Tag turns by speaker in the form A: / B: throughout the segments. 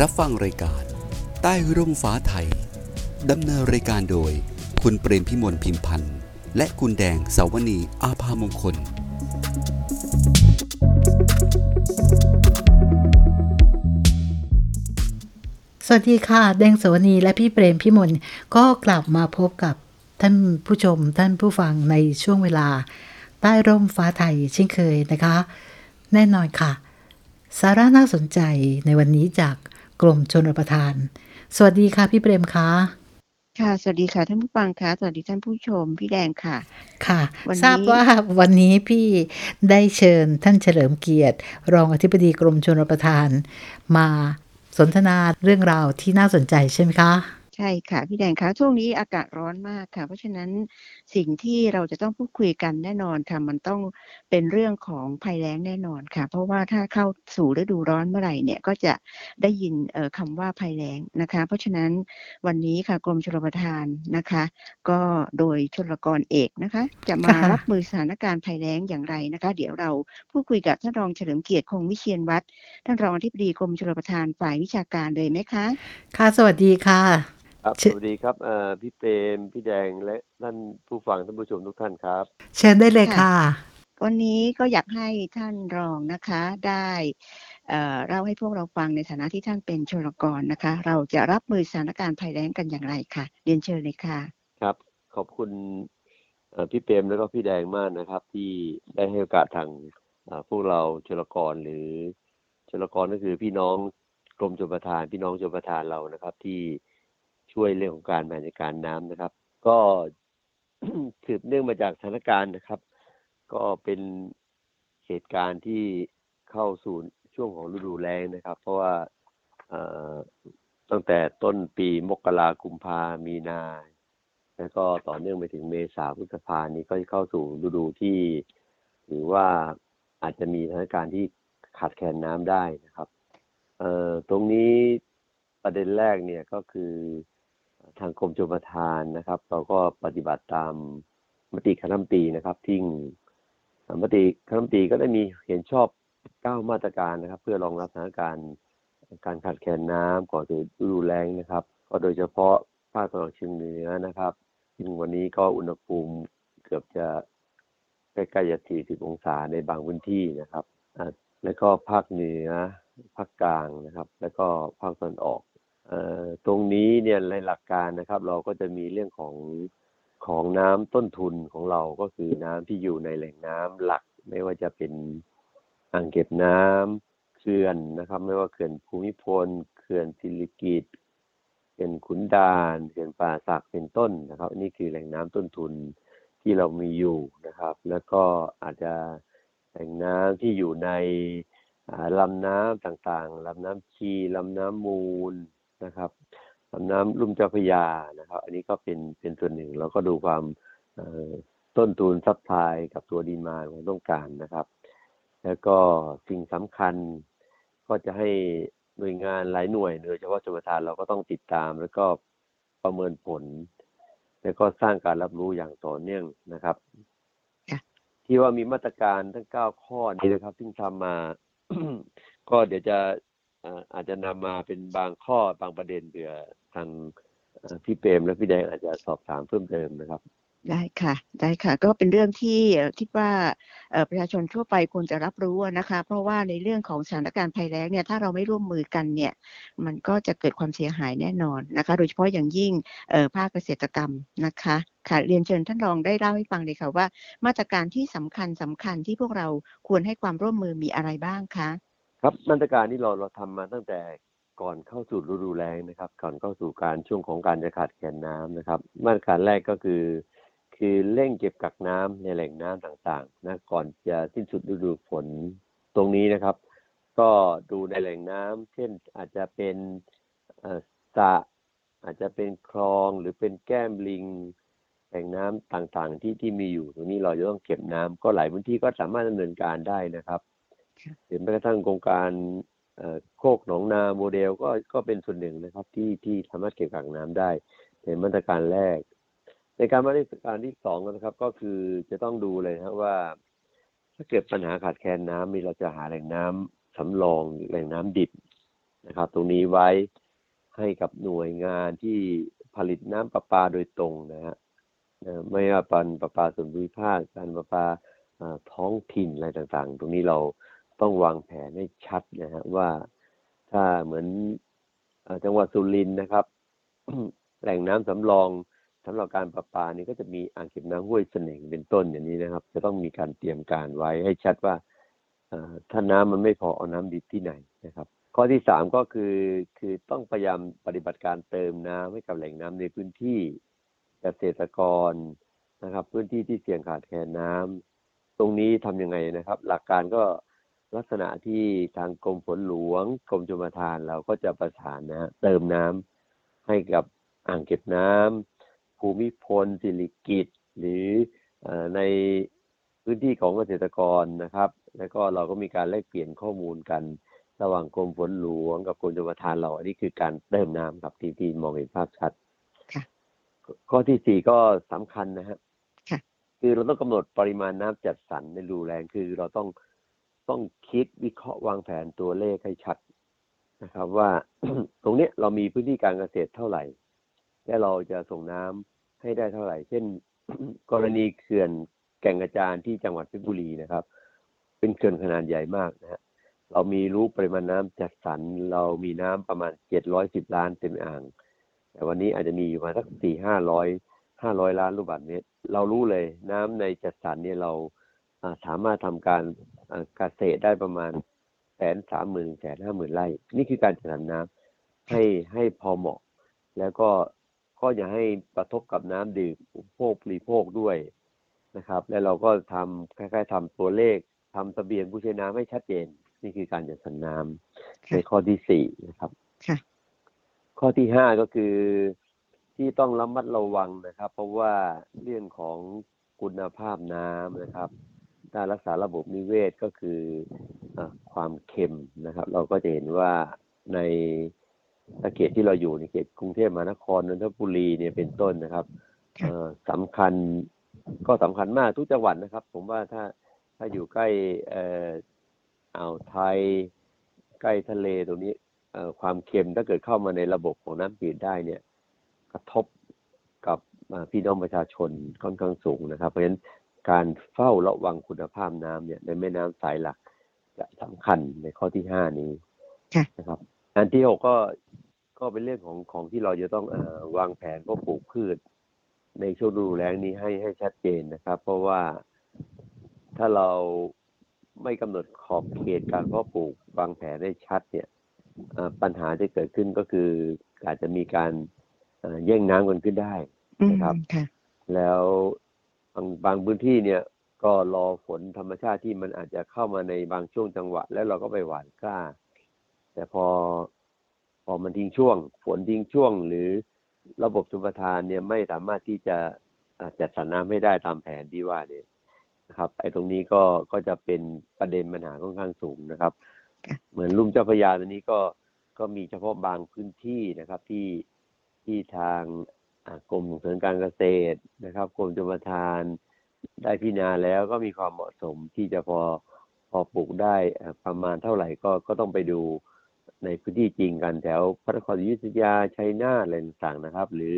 A: รับฟังรายการ ใต้ร่มฟ้าไทยดำเนินรายการโดย คุณเปรมพิมลพิมพันธ์ และคุณแดงสาวนีอาภามงคล
B: สวัสดีค่ะ แดงสาวนีและพี่เปรมพี่มนก็กลับมาพบกับท่านผู้ชมท่านผู้ฟังในช่วงเวลา ใต้ร่มฟ้าไทยเช่นเคยนะคะ แน่นอนค่ะ สาระน่าสนใจในวันนี้จาก กรมชนประทาน สวัสดีค่ะพี่เปรมคะ
C: ค่ะ สวัสดีค่ะท่านผู้ฟังค่ะสวัสดีท่านผู้ชมพี่แดงค่ะ
B: ค่ะ
C: วันนี้
B: ทราบว่าวันนี้พี่ได้เชิญท่านเฉลิมเกียรติ รองอธิบดีกรมชนประทาน มาสนทนาเรื่องราวที่น่าสนใจใช่ไหมคะ
C: ใช่ค่ะพี่แดงคะช่วงนี้อากาศร้อนมากค่ะ เพราะฉะนั้นสิ่งที่เราจะต้องพูดคุยกันแน่นอนค่ะ มันต้องเป็นเรื่องของภัยแล้งแน่นอนค่ะ เพราะว่าถ้าเข้าสู่ฤดูร้อนเมื่อไหร่เนี่ยก็จะได้ยินเอ่อคำว่าภัยแล้งนะคะ เพราะฉะนั้นวันนี้ค่ะกรมชลประทานนะคะ ก็โดยชลกรเอกนะคะ จะมารับมือสถานการณ์ภัยแล้งอย่างไรนะคะ เดี๋ยวเราพูดคุยกับท่านรองเฉลิมเกียรติคงวิเชียนวัฒน์ท่านรองอธิบดีกรมชลประทานฝ่ายวิชาการเลยไหมคะ
B: ค่ะสวัสดีค่ะ
D: ครับ
B: เชิ
D: สวัสดีครับเอ่อพี่เปรมพี่แดงและท่านผู้ฟังท่านผู้ชมทุกท่านครับ
B: เชิญได้เลยค่ะ
C: วันนี้ก็อยากให้ท่านรองนะคะ ได้เอ่อเล่าให้พวกเราฟังในฐานะที่ท่านเป็นชลกรนะคะ เราจะรับมือสถานการณ์ภัยแล้งกันอย่างไรค่ะเรียนเชิญเลยค่ะ
D: ครับ ขอบคุณเอ่อพี่เปรมแล้วก็พี่แดงมากนะครับ ที่ได้ให้โอกาสทางเอ่อพวกเราชลกรหรือชลกรก็คือพี่น้องกรมชลประทาน พี่น้องชลประทานเรานะครับ ที่ ช่วยเรื่องของการบริการน้ำนะครับ ก็สืบเนื่องมาจากสถานการณ์นะครับ ก็เป็นเหตุการณ์ที่เข้าสู่ช่วงของฤดูแล้งนะครับ เพราะว่าตั้งแต่ต้นปีมกรากุมภามีนา แล้วก็ต่อเนื่องไปถึงเมษาพฤษภานี้ก็เข้าสู่ฤดูที่ถือว่าอาจจะมีสถานการณ์ที่ขาดแคลนน้ำได้นะครับ เอ่อตรงนี้ประเด็นแรกเนี่ยก็คือ ทางกรมชลประทานนะครับ เราก็ปฏิบัติตามมติคณะรัฐมนตรีนะครับที่มติคณะรัฐมนตรีก็ได้มีเห็นชอบเก้ามาตรการนะครับ เพื่อรองรับสถานการณ์การขาดแคลนน้ำก่อนถึงฤดูแล้งนะครับ ก็โดยเฉพาะภาคตะวันออกเฉียงเหนือนะครับซึ่งวันนี้ก็อุณหภูมิเกือบจะใกล้ๆจะ40 องศาในบางพื้นที่นะครับแล้วก็ภาคเหนือภาคกลางนะครับ แล้วก็ภาคตะวันออก ตรงนี้เนี่ยในหลักการนะครับ เราก็จะมีเรื่องของของน้ำต้นทุนของเราก็คือน้ำที่อยู่ในแหล่งน้ำหลัก ไม่ว่าจะเป็นอ่างเก็บน้ำเขื่อนนะครับ ไม่ว่าเขื่อนภูมิพลเขื่อนสิริกิติ์เขื่อนขุนด่านเขื่อนป่าสักเป็นต้นนะครับนี้คือแหล่งน้ำต้นทุนที่เรามีอยู่นะครับ แล้วก็อาจจะแหล่งน้ำที่อยู่ในอ่าลำน้ำต่างๆลำน้ำชีลำน้ำมูล นะครับลำน้ำลุ่มเจ้าพระยานะครับ อันนี้ก็เป็นเป็นส่วนหนึ่งเราก็ดูความเอ่อต้นทุน supply กับตัว demand ของต้องการนะครับ แล้วก็สิ่งสำคัญก็จะให้หน่วยงานหลายหน่วยโดยเฉพาะชมประทานเราก็ต้องติดตาม แล้วก็ประเมินผล แล้วก็สร้างการรับรู้อย่างต่อเนื่องนะครับ
C: ค่ะ
D: ที่ว่ามีมาตรการทั้งเก้าข้อนี้นะครับ ซึ่งทำมา ก็เดี๋ยวจะเอาจจะนำมาเป็นบางข้อบางประเด็นเผื่อทางพี่เปรมและพี่แดงอาจจะสอบถามเพิ่มเติมนะครับ
C: ได้ค่ะ ได้ค่ะ ก็เป็นเรื่องที่เอ่อคิดว่าประชาชนทั่วไปควรจะรับรู้นะคะ เพราะว่าในเรื่องของสถานการณ์ภัยแล้งเนี่ยถ้าเราไม่ร่วมมือกันเนี่ย มันก็จะเกิดความเสียหายแน่นอนนะคะ โดยเฉพาะอย่างยิ่งภาคเกษตรกรรมนะคะค่ะเรียนเชิญท่านรองได้เล่าให้ฟังเลยค่ะว่า มาตรการที่สำคัญสำคัญที่พวกเราควรให้ความร่วมมือมีอะไรบ้างคะ
D: ครับมาตรการที่เราเราทำมาตั้งแต่ก่อนเข้าสู่ฤดูแล้งนะครับ ก่อนเข้าสู่การช่วงของการจะขาดแคลนน้ำนะครับ มาตรการแรกก็คือ คือเร่งเก็บกักน้ำในแหล่งน้ำต่างๆนะก่อนจะสิ้นสุดฤดูฝนตรงนี้นะครับ ก็ดูในแหล่งน้ำเช่นอาจจะเป็นอ่อสระอาจจะเป็นคลองหรือเป็นแก้มลิงแหล่งน้ำต่างๆ ที่ที่มีอยู่ ตรงนี้เราจะต้องเก็บน้ำก็หลายพื้นที่ก็สามารถดำเนินการได้นะครับ
C: ค่ะ
D: หรือแม้กระทั่งโครงการโคกหนองนาโมเดลก็ก็เป็นส่วนหนึ่งนะครับที่ที่สามารถเก็บกักน้ำได้เป็นมาตรการแรก ในการมาตรการที่สองนะครับ ก็คือจะต้องดูเลยนะครับว่า ถ้าเกิดปัญหาขาดแคลนน้ำมีเราจะหาแหล่งน้ำสำรองแหล่งน้ำดิบนะครับ ตรงนี้ไว้ให้กับหน่วยงานที่ผลิตน้ำประปาโดยตรงนะฮะไม่ว่าเป็นประปาส่วนภูมิภาคการประปาท้องถิ่นอะไรต่างๆ ตรงนี้เรา ต้องวางแผนให้ชัดนะฮะว่าถ้าเหมือนจังหวัดสุรินทร์นะครับ แหล่งน้ำสำรองสำหรับการประปานี่ก็จะมีอ่างเก็บน้ำห้วยเสน่งเป็นต้นอย่างนี้นะครับ จะต้องมีการเตรียมการไว้ให้ชัดว่าถ้าน้ำมันไม่พอเอาน้ำดิบที่ไหนนะครับ ข้อที่สามก็คือคือต้องพยายามปฏิบัติการเติมน้ำให้กับแหล่งน้ำในพื้นที่เกษตรกรนะครับ พื้นที่ที่เสี่ยงขาดแคลนน้ำตรงนี้ทำยังไงนะครับ หลักการก็ ลักษณะที่ทางกรมฝนหลวงกรมชลประทานเราก็จะประสานนะฮะเติมน้ำให้กับอ่างเก็บน้ำภูมิพลสิริกิตหรือเอ่อในพื้นที่ของเกษตรกรนะครับ แล้วก็เราก็มีการแลกเปลี่ยนข้อมูลกัน ระหว่างกรมฝนหลวงกับกรมชลประทานเราอันนี้คือการเติมน้ำครับที่ที่มองเห็นภาพชัด
C: ค่ะ
D: ข้อที่สี่ก็สำคัญนะฮะ
C: ค่ะ
D: คือเราต้องกำหนดปริมาณน้ำจัดสรรในรูแรงคือเราต้อง ต้องคิดวิเคราะห์วางแผนตัวเลขให้ชัดนะครับ ว่าตรงนี้เรามีพื้นที่การเกษตรเท่าไหร่ และเราจะส่งน้ำให้ได้เท่าไหร่ เช่น กรณีเขื่อนแก่งกระจานที่จังหวัดเพชรบุรีนะครับ เป็นเขื่อนขนาดใหญ่มากนะฮะเรามีรู้ปริมาณน้ำจัดสรรเรามีน้ำประมาณเจ็ดร้อยสิบล้านเต็มอ่าง แต่วันนี้อาจจะมีอยู่มาสักสี่ห้าร้อยห้าร้อยล้านลูกบาศก์เมตร เรารู้เลยน้ำในจัดสรรเนี่ยเรา สามารถทำการอ่าเกษตรได้ประมาณแสนสามหมื่นแสนห้าหมื่นไร่ นี่คือการจัดสรรน้ำให้ให้พอเหมาะ แล้วก็ก็อย่าให้กระทบกับน้ำดื่มอุปโภคบริโภคด้วยนะครับ แล้วเราก็ทำคล้ายๆทำตัวเลขทำทะเบียนผู้ใช้น้ำให้ชัดเจน นี่คือการจัดสรรน้ำในข้อที่สี่นะครับ
C: ค่ะ
D: ข้อที่ห้าก็คือที่ต้องระมัดระวังนะครับ เพราะว่าเรื่องของคุณภาพน้ำนะครับ การรักษาระบบนิเวศก็คืออาความเค็มนะครับ เราก็จะเห็นว่าในเขตที่เราอยู่ในเขตกรุงเทพมหานครนนทบุรีเนี่ยเป็นต้นนะครับ
C: ค่ะ
D: เอ่อสำคัญก็สำคัญมากทุกจังหวัดนะครับ ผมว่าถ้าถ้าอยู่ใกล้เอ่ออ่าวไทยใกล้ทะเลตรงนี้เอ่อความเค็มถ้าเกิดเข้ามาในระบบของน้ำจืดได้เนี่ย กระทบกับอ่าพี่น้องประชาชนค่อนข้างสูงนะครับ เพราะฉะนั้น การเฝ้าระวังคุณภาพน้ำเนี่ยในแม่น้ำสายหลัก จะสำคัญในข้อที่ห้านี้
C: ค่ะ
D: นะครับอันที่หกก็ก็เป็นเรื่องของของที่เราจะต้องเออวางแผนเพาะปลูกพืช ในช่วงฤดูแล้งนี้ให้ให้ชัดเจนนะครับ เพราะว่าถ้าเราไม่กำหนดขอบเขตการเพาะปลูกวางแผนให้ชัดเนี่ยเอ่อปัญหาที่เกิดขึ้นก็คืออาจจะมีการเอ่อแย่งน้ำกันขึ้นได้
C: อืม
D: นะครับ
C: ค่ะ
D: แล้วบางบางพื้นที่เนี่ยก็รอฝนธรรมชาติที่มันอาจจะเข้ามาในบางช่วงจังหวะ แล้วเราก็ไปหว่านกล้า แต่พอพอมันทิ้งช่วง ฝนทิ้งช่วง หรือระบบชลประทานเนี่ยไม่สามารถที่จะจัดสรรน้ำให้ได้ตามแผนที่ว่าเนี่ยนะครับ ไอ้ตรงนี้ก็ก็จะเป็นประเด็นปัญหาค่อนข้างสูงนะครับ เหมือนลุ่มเจ้าพระยาตอนนี้ก็ก็มีเฉพาะบางพื้นที่นะครับที่ที่ทาง กรมส่งเสริมการเกษตรนะครับกรมชลประทานได้พิจารณาแล้วก็มีความเหมาะสมที่จะพอพอปลูกได้ประมาณเท่าไหร่ก็ก็ต้องไปดูในพื้นที่จริงกันแถวพระนครศรีอยุธยาชัยนาทอะไรต่างๆนะครับ หรือ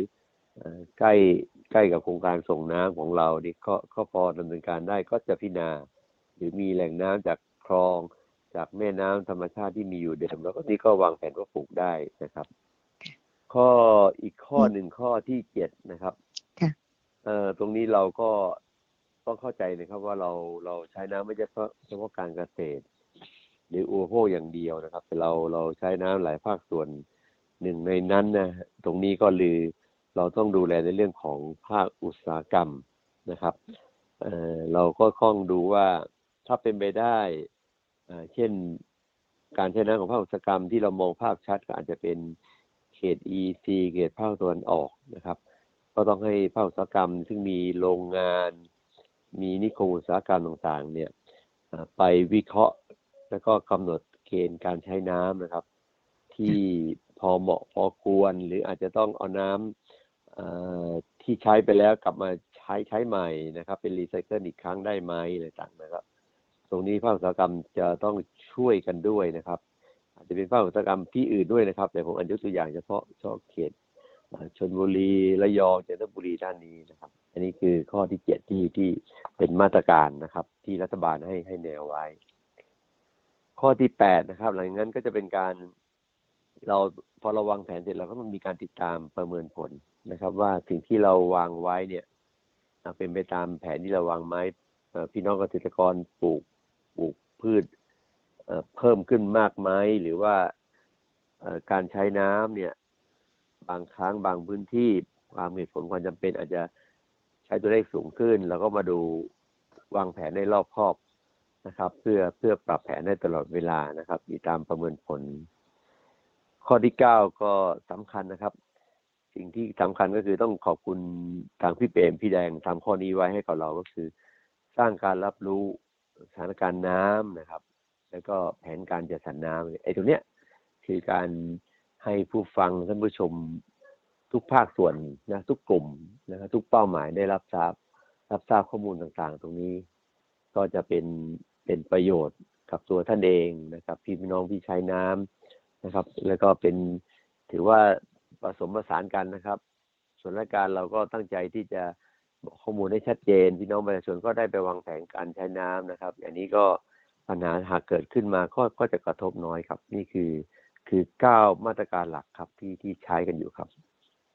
D: ใกล้ใกล้กับโครงการส่งน้ำของเรานี่ก็ก็พอดำเนินการได้ก็จะพิจารณา หรือมีแหล่งน้ำจากคลองจากแม่น้ำธรรมชาติที่มีอยู่เดิมแล้วก็นี่ก็วางแผนว่าปลูกได้นะครับ ข้ออีกข้อหนึ่งข้อที่เจ็ดนะครับ
C: ค่ะ
D: เอ่อตรงนี้เราก็ต้องเข้าใจนะครับว่าเราเราใช้น้ำไม่ใช่เฉพาะเฉพาะการเกษตร หรืออุปโภคอย่างเดียวนะครับ แต่เราเราใช้น้ำหลายภาคส่วนหนึ่งในนั้นนะตรงนี้ก็คือเราต้องดูแลในเรื่องของภาคอุตสาหกรรมนะครับเอ่อเราก็คล้องดูว่าถ้าเป็นไปได้เอ่อเช่น การใช้น้ำของภาคอุตสาหกรรมที่เรามองภาพชัดก็อาจจะเป็นเขต EC เขตภาคตะวันออกนะครับ ก็ต้องให้ภาคอุตสาหกรรม ซึ่งมีโรงงาน มีนิคมอุตสาหกรรมต่างๆ เนี่ยไปวิเคราะห์แล้วก็กำหนดเกณฑ์การใช้น้ำนะครับ ที่พอเหมาะพอควร หรืออาจจะต้องเอาน้ำที่ใช้ไปแล้วกลับมาใช้ใช้ใหม่นะครับ เป็นรีไซเคิลอีกครั้งได้ไหมอะไรต่างๆนะครับ ตรงนี้ภาคอุตสาหกรรมจะต้องช่วยกันด้วยนะครับ อาจจะเป็นภาคอุตสาหกรรมที่อื่นด้วยนะครับ แต่ผมอันยกตัวอย่างเฉพาะเฉพาะเขตชนบุรีระยองจันทบุรีด้านนี้นะครับ อันนี้คือข้อที่เจ็ดที่ที่เป็นมาตรการนะครับ ที่รัฐบาลให้ให้แนวไว้ ข้อที่แปดนะครับ หลังจากนั้นก็จะเป็นการเราพอเราวางแผนเสร็จเราก็มีการติดตามประเมินผลนะครับ ว่าสิ่งที่เราวางไว้เนี่ยเป็นไปตามแผนที่เราวางไว้พี่น้องเกษตรกรปลูกปลูกพืช เพิ่มขึ้นมากไหมหรือว่าการใช้น้ำเนี่ย บางครั้งบางพื้นที่ความเหตุผลความจำเป็นอาจจะใช้ตัวเลขสูงขึ้น แล้วก็มาดูวางแผนในรอบครอบนะครับ เพื่อเพื่อปรับแผนได้ตลอดเวลานะครับมีตามประเมินผล ข้อที่เก้าก็สำคัญนะครับ สิ่งที่สำคัญก็คือต้องขอบคุณทางพี่เปรมพี่แดงทำข้อนี้ไว้ให้กับเราก็คือ สร้างการรับรู้สถานการณ์น้ำนะครับ แล้วก็แผนการจัดสรรน้ำไอ้ตรงเนี้ยคือการให้ผู้ฟังท่านผู้ชมทุกภาคส่วนนะทุกกลุ่มนะครับทุกเป้าหมายได้รับทราบ รับทราบข้อมูลต่างๆ ตรงนี้ ก็จะเป็นเป็นประโยชน์กับตัวท่านเองนะครับ พี่น้องที่ใช้น้ำนะครับ แล้วก็เป็นถือว่าผสมผสานกันนะครับ ส่วนราชการเราก็ตั้งใจที่จะบอกข้อมูลได้ชัดเจน พี่น้องประชาชนก็ได้ไปวางแผนการใช้น้ำนะครับ อันนี้ก็ ปัญหาหากเกิดขึ้นมาก็ก็จะกระทบน้อยครับ นี่คือคือเก้ามาตรการหลักครับที่ที่ใช้กันอยู่ครับ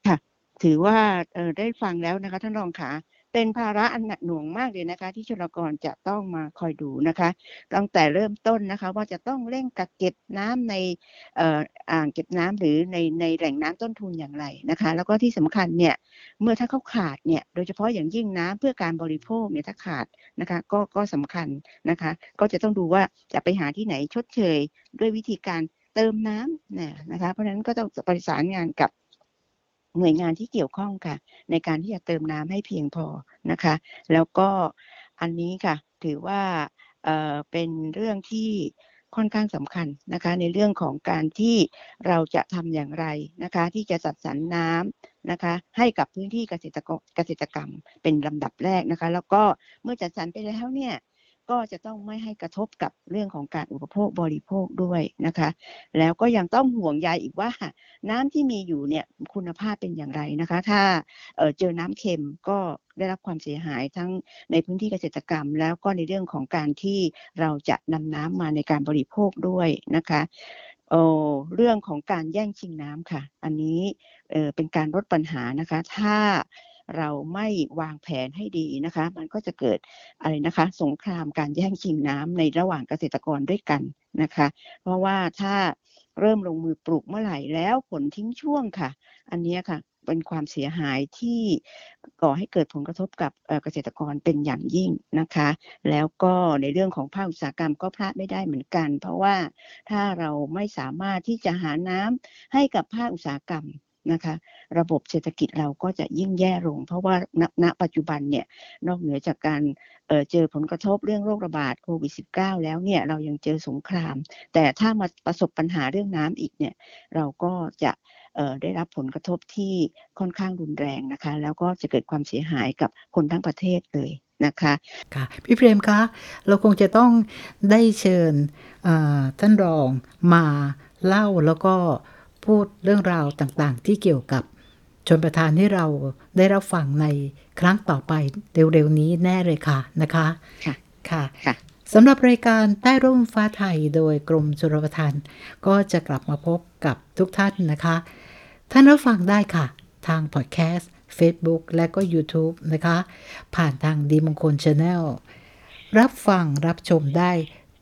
C: ค่ะ ถือว่าเออได้ฟังแล้วนะคะท่านรองค่ะ เป็นภาระอันหนักหน่วงมากเลยนะคะ ที่ชลกรจะต้องมาคอยดูนะคะ ตั้งแต่เริ่มต้นนะคะ ว่าจะต้องเร่งกักเก็บน้ำในอ่างเก็บน้ำหรือในในแหล่งน้ำต้นทุนอย่างไรนะคะ แล้วก็ที่สำคัญเนี่ยเมื่อถ้าเขาขาดเนี่ยโดยเฉพาะอย่างยิ่งน้ำเพื่อการบริโภคเนี่ยถ้าขาดนะคะก็ก็สำคัญนะคะ ก็จะต้องดูว่าจะไปหาที่ไหนชดเชย ด้วยวิธีการเติมน้ำเนี่ยนะคะ เพราะฉะนั้นก็ต้องประสานงานกับ หน่วยงานที่เกี่ยวข้องค่ะ ในการที่จะเติมน้ำให้เพียงพอนะคะ แล้วก็อันนี้ค่ะ ถือว่าเเป็นเรื่องที่ค่อนข้างสำคัญนะคะ ในเรื่องของการที่เราจะทำอย่างไรนะคะ ที่จะจัดสรรน้ำนะคะ ให้กับพื้นที่เกษตรกรเกษตรกรรมเป็นลำดับแรกนะคะ แล้วก็เมื่อจัดสรรไปแล้วเนี่ย ก็จะต้องไม่ให้กระทบกับเรื่องของการอุปโภคบริโภคด้วยนะคะ แล้วก็ยังต้องห่วงใยอีกว่า น้ำที่มีอยู่เนี่ยคุณภาพเป็นอย่างไรนะคะ ถ้าเเจอน้ำเค็มก็ได้รับความเสียหายทั้งในพื้นที่เกษตรกรรม แล้วก็ในเรื่องของการที่เราจะนำน้ำมาในการบริโภคด้วยนะคะโอ้เรื่องของการแย่งชิงน้ำค่ะ อันนี้เเป็นการลดปัญหานะคะ ถ้า เราไม่วางแผนให้ดีนะคะ มันก็จะเกิดอะไรนะคะ สงครามการแย่งชิงน้ำในระหว่างเกษตรกรด้วยกันนะคะ เพราะว่าถ้าเริ่มลงมือปลูกเมื่อไหร่แล้วผลทิ้งช่วงค่ะ อันนี้ค่ะเป็นความเสียหายที่ก่อให้เกิดผลกระทบกับเกษตรกรเป็นอย่างยิ่งนะคะ แล้วก็ในเรื่องของภาคอุตสาหกรรมก็พลาดไม่ได้เหมือนกัน เพราะว่าถ้าเราไม่สามารถที่จะหาน้ำให้กับภาคอุตสาหกรรม นะคะ ระบบเศรษฐกิจเราก็จะยิ่งแย่ลง เพราะว่าณปัจจุบันเนี่ยนอกเหนือจากการเเจอผลกระทบเรื่องโรคระบาดโควิด -19 แล้วเนี่ยเรายังเจอสงคราม แต่ถ้ามาประสบปัญหาเรื่องน้ำอีกเนี่ยเราก็จะได้รับผลกระทบที่ค่อนข้างรุนแรงนะคะ แล้วก็จะเกิดความเสียหายกับคนทั้งประเทศเลยนะคะ
B: ค่ะพี่เฟรมคะเราคงจะต้องได้เชิญท่านรองมาเล่าแล้วก็ พูดเรื่องราวต่างๆ ที่เกี่ยวกับชนประธานที่เราได้รับฟังในครั้งต่อไปเร็วๆนี้แน่เลยค่ะนะคะ
C: ค่ะ
B: ค่ะสำหรับรายการใต้ร่มฟ้าไทยโดยกรมชลประทาน ก็จะกลับมาพบกับทุกท่านนะคะ ท่านรับฟังได้ค่ะ ทางพอดแคสต์ Facebook และก็ YouTube นะคะ ผ่านทางดีมงคล channel รับฟังรับชมได้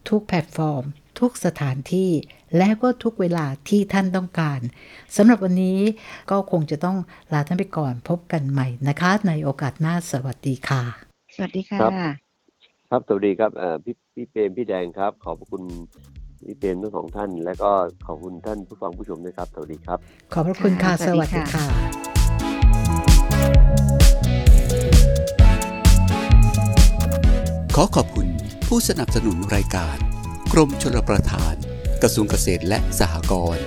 B: ทุกแพลตฟอร์ม ทุกสถานที่ และก็ทุกเวลาที่ท่านต้องการสำหรับวันนี้ก็คงจะต้องลาท่านไปก่อนพบกันใหม่นะคะ ในโอกาสหน้าสวัสดีค่ะ
C: สวัสดีค่ะ
D: ครับสวัสดีครับพี่พี่เปรมพี่แดงครับ ขอบคุณพี่เปรมทั้งสองท่าน และก็ขอบคุณท่านผู้ฟังผู้ชมด้วยครับสวัสดีครับ
B: ขอบพระคุณค่ะสวัสดีค่ะ
A: ขอขอบคุณผู้สนับสนุนรายการ กรมชลประทาน กระทรวงเกษตรและสหกรณ์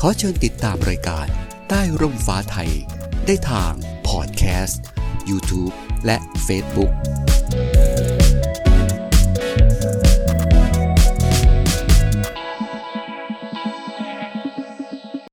A: ขอเชิญติดตามรายการใต้ร่มฟ้าไทย ได้ทางพอดแคสต์ YouTube และ Facebook